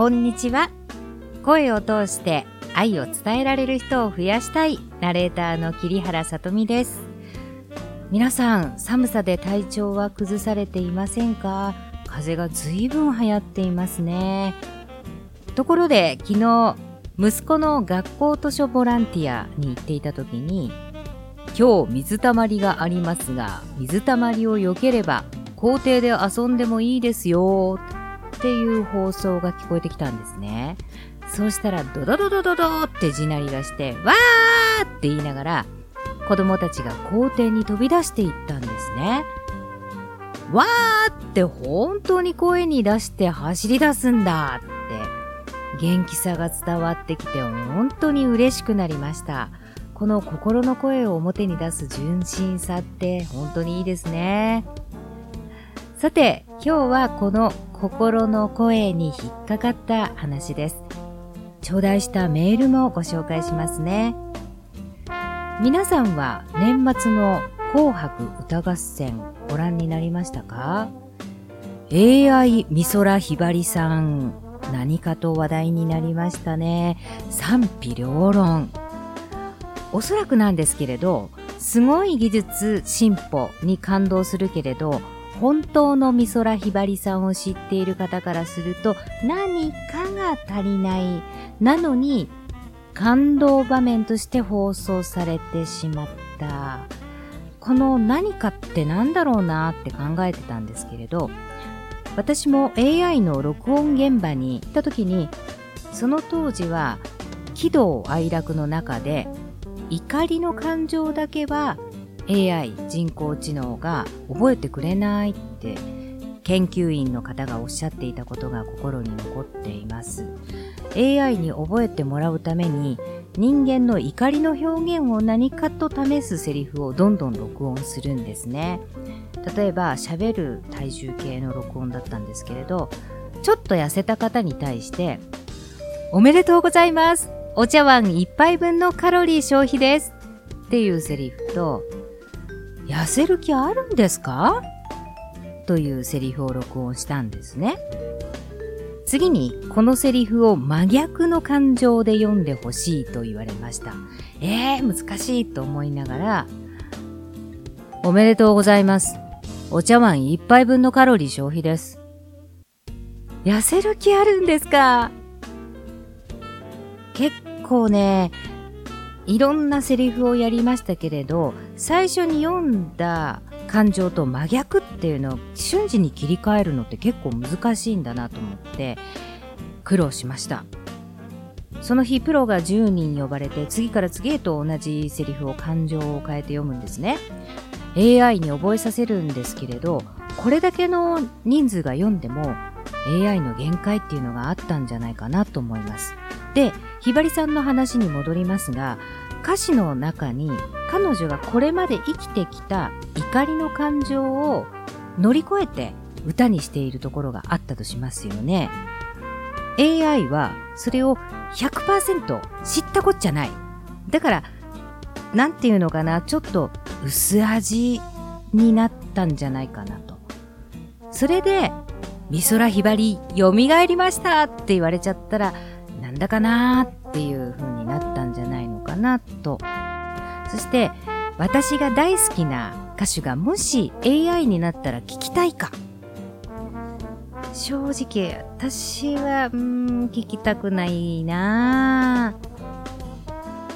こんにちは。声を通して愛を伝えられる人を増やしたいナレーターの桐原さとみです。皆さん、寒さで体調は崩されていませんか？風が随分流行っていますね。ところで昨日、息子の学校図書ボランティアに行っていた時に、今日水たまりがありますが、水たまりを避ければ校庭で遊んでもいいですよっていう放送が聞こえてきたんですね。そうしたらドドドドドドって地鳴りがして、わーって言いながら子供たちが校庭に飛び出していったんですね。わーって本当に声に出して走り出すんだって元気さが伝わってきて本当に嬉しくなりました。この心の声を表に出す純真さって本当にいいですね。さて、今日はこの心の声に引っかかった話です。頂戴したメールもご紹介しますね。皆さんは年末の紅白歌合戦ご覧になりましたか ?AI 美空ひばりさん、何かと話題になりましたね。賛否両論。おそらくなんですけれど、すごい技術進歩に感動するけれど、本当の美空ひばりさんを知っている方からすると何かが足りない。なのに感動場面として放送されてしまった。この何かって何だろうなって考えてたんですけれど、私も AI の録音現場に行った時に、その当時は喜怒哀楽の中で怒りの感情だけは AI 人工知能が覚えてくれないって研究員の方がおっしゃっていたことが心に残っています。AI に覚えてもらうために人間の怒りの表現を何かと試すセリフをどんどん録音するんですね。例えば喋る体重計の録音だったんですけれどちょっと痩せた方に対しておめでとうございます。お茶碗1杯分のカロリー消費です。っていうセリフと痩せる気あるんですか？というセリフを録音したんですね。次にこのセリフを真逆の感情で読んでほしいと言われました。えー、難しいと思いながら、おめでとうございます。お茶碗一杯分のカロリー消費です。痩せる気あるんですか？結構ね、いろんなセリフをやりましたけれど、最初に読んだ感情と真逆っていうのを瞬時に切り替えるのって結構難しいんだなと思って苦労しました。その日プロが10人呼ばれて次から次へと同じセリフを感情を変えて読むんですね。AI に覚えさせるんですけれど、これだけの人数が読んでも AI の限界っていうのがあったんじゃないかなと思います。で、ひばりさんの話に戻りますが、歌詞の中に彼女がこれまで生きてきた怒りの感情を乗り越えて歌にしているところがあったとしますよね。AI はそれを100%知ったこっちゃない。だから、なんていうのかな、ちょっと薄味になったんじゃないかなと。それで、美空ひばり蘇りましたって言われちゃったら、なんだかなーっていう風になったんじゃないのかなと。そして、私が大好きな歌手がもし AI になったら聞きたいか正直、私は、うん、聞きたくないな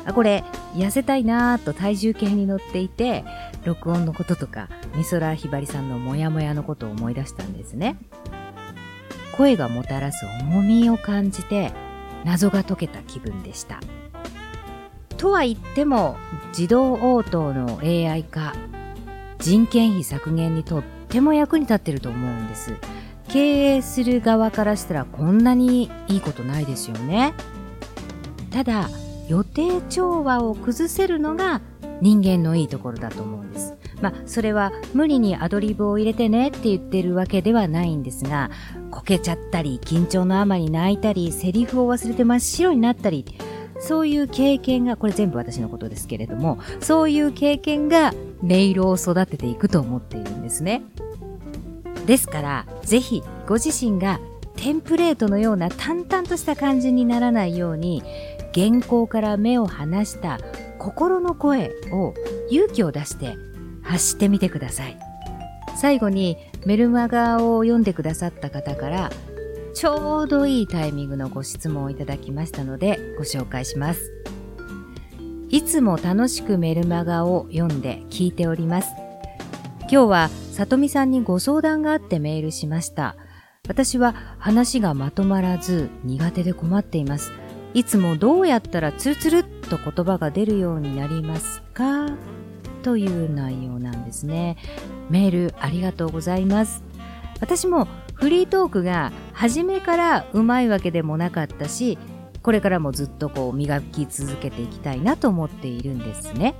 あ、これ、痩せたいなと体重計に乗っていて、録音のこととか、美空ひばりさんのモヤモヤのことを思い出したんですね。声がもたらす重みを感じて、謎が解けた気分でした。とは言っても自動応答の AI 化人件費削減にとっても役に立ってると思うんです。経営する側からしたらこんなにいいことないですよね。ただ予定調和を崩せるのが人間のいいところだと思うんです。まあそれは無理にアドリブを入れてねって言ってるわけではないんですがこけちゃったり緊張のあまり泣いたりセリフを忘れて真っ白になったりそういう経験が、これ全部私のことですけれども、そういう経験が音色を育てていくと思っているんですね。ですから、ぜひご自身がテンプレートのような淡々とした感じにならないように原稿から目を離した心の声を勇気を出して発してみてください。最後にメルマガを読んでくださった方からちょうどいいタイミングのご質問をいただきましたのでご紹介します。いつも楽しくメルマガを読んで聞いております。今日はさとみさんにご相談があってメールしました。私は話がまとまらず苦手で困っています。いつもどうやったらツルツルっと言葉が出るようになりますか？という内容なんですね。メールありがとうございます。私もフリートークが初めからうまいわけでもなかったし、これからもずっとこう磨き続けていきたいなと思っているんですね。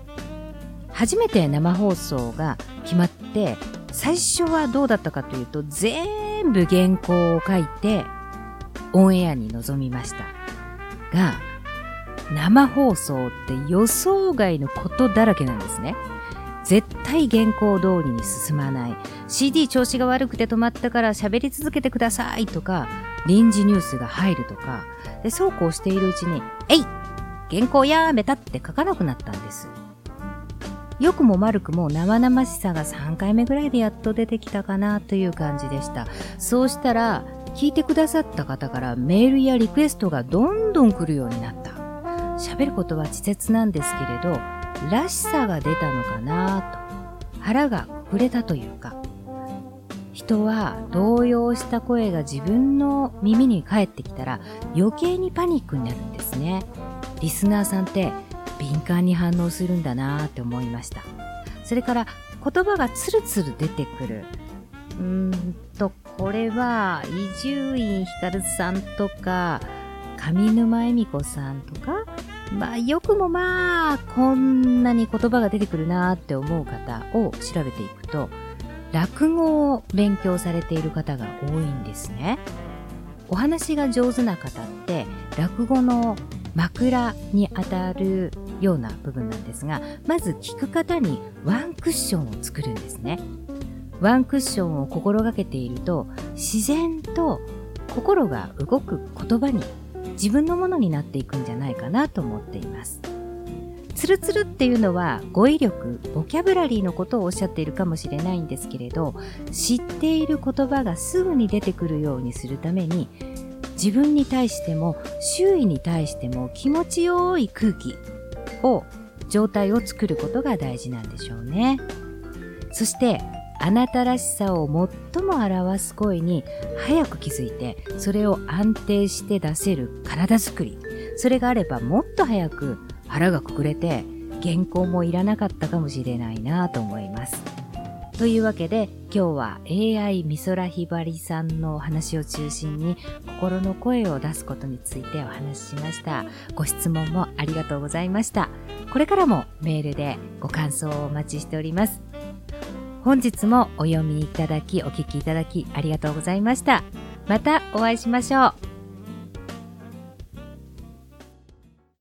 初めて生放送が決まって、最初はどうだったかというと、全部原稿を書いてオンエアに臨みました。が、生放送って予想外のことだらけなんですね。絶対原稿通りに進まない。CD 調子が悪くて止まったから喋り続けてくださいとか、臨時ニュースが入るとか、で、そうこうしているうちに、えい原稿やめたって書かなくなったんです。良くも悪くも生々しさが3回目ぐらいでやっと出てきたかなという感じでした。そうしたら、聞いてくださった方からメールやリクエストがどんどん来るようになった。喋ることは稚拙なんですけれど、らしさが出たのかなと。腹が膨れたというか。人は動揺した声が自分の耳に返ってきたら余計にパニックになるんですね。リスナーさんって敏感に反応するんだなって思いました。それから言葉がツルツル出てくる。うーんと、これは伊集院光さんとか上沼恵美子さんとかまあ、よくもまあ、こんなに言葉が出てくるなって思う方を調べていくと、落語を勉強されている方が多いんですね。お話が上手な方って、落語の枕にあたるような部分なんですが、まず聞く方にワンクッションを作るんですね。ワンクッションを心がけていると、自然と心が動く言葉に自分のものになっていくんじゃないかなと思っています。ツルツルっていうのは語彙力、ボキャブラリーのことをおっしゃっているかもしれないんですけれど、知っている言葉がすぐに出てくるようにするために、自分に対しても周囲に対しても気持ちよい空気を、状態を作ることが大事なんでしょうね。そしてあなたらしさを最も表す声に早く気づいてそれを安定して出せる体づくりそれがあればもっと早く腹がくくれて原稿もいらなかったかもしれないなと思います。というわけで今日は AI 美空ひばりさんのお話を中心に心の声を出すことについてお話ししました。ご質問もありがとうございました。これからもメールでご感想をお待ちしております。本日もお読みいただき、お聴きいただきありがとうございました。またお会いしましょう。